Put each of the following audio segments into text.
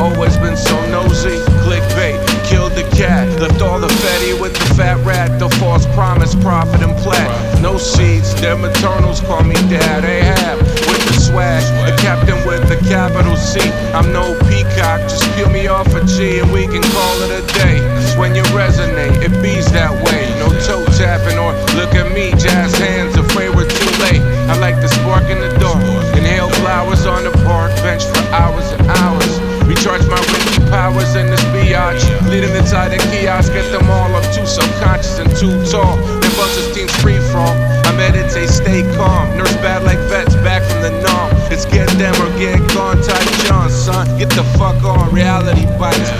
always been so nosy. Clickbait, killed the cat. Left all the fatty with the fat rat. The false promise, profit and plat. No seeds, their maternals call me dad. They have with the swag. A captain with the capital C. I'm no peacock, just peel me off a G and we can call it a day. It's when you resonate, it bees that way. No toe tapping or look at me, jazz hands, afraid we're too late. I like the spark in the door. Inhale flowers on the park bench for hours and hours. Recharge my Ricky powers in this biatch. Leading inside the kiosk, get them all up too subconscious and too tall. Then buses teams free fall. I meditate, stay calm. Nurse bad like vets back from the norm. It's get them or get gone, type John, son. Get the fuck on, reality bites.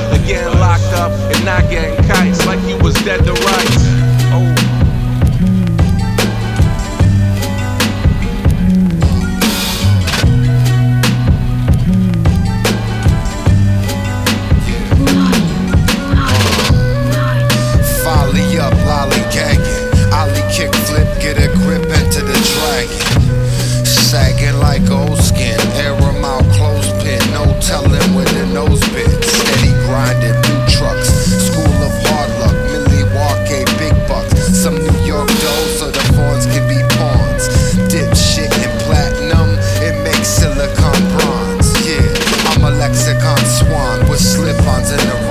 A lexicon swan with slip-ons in a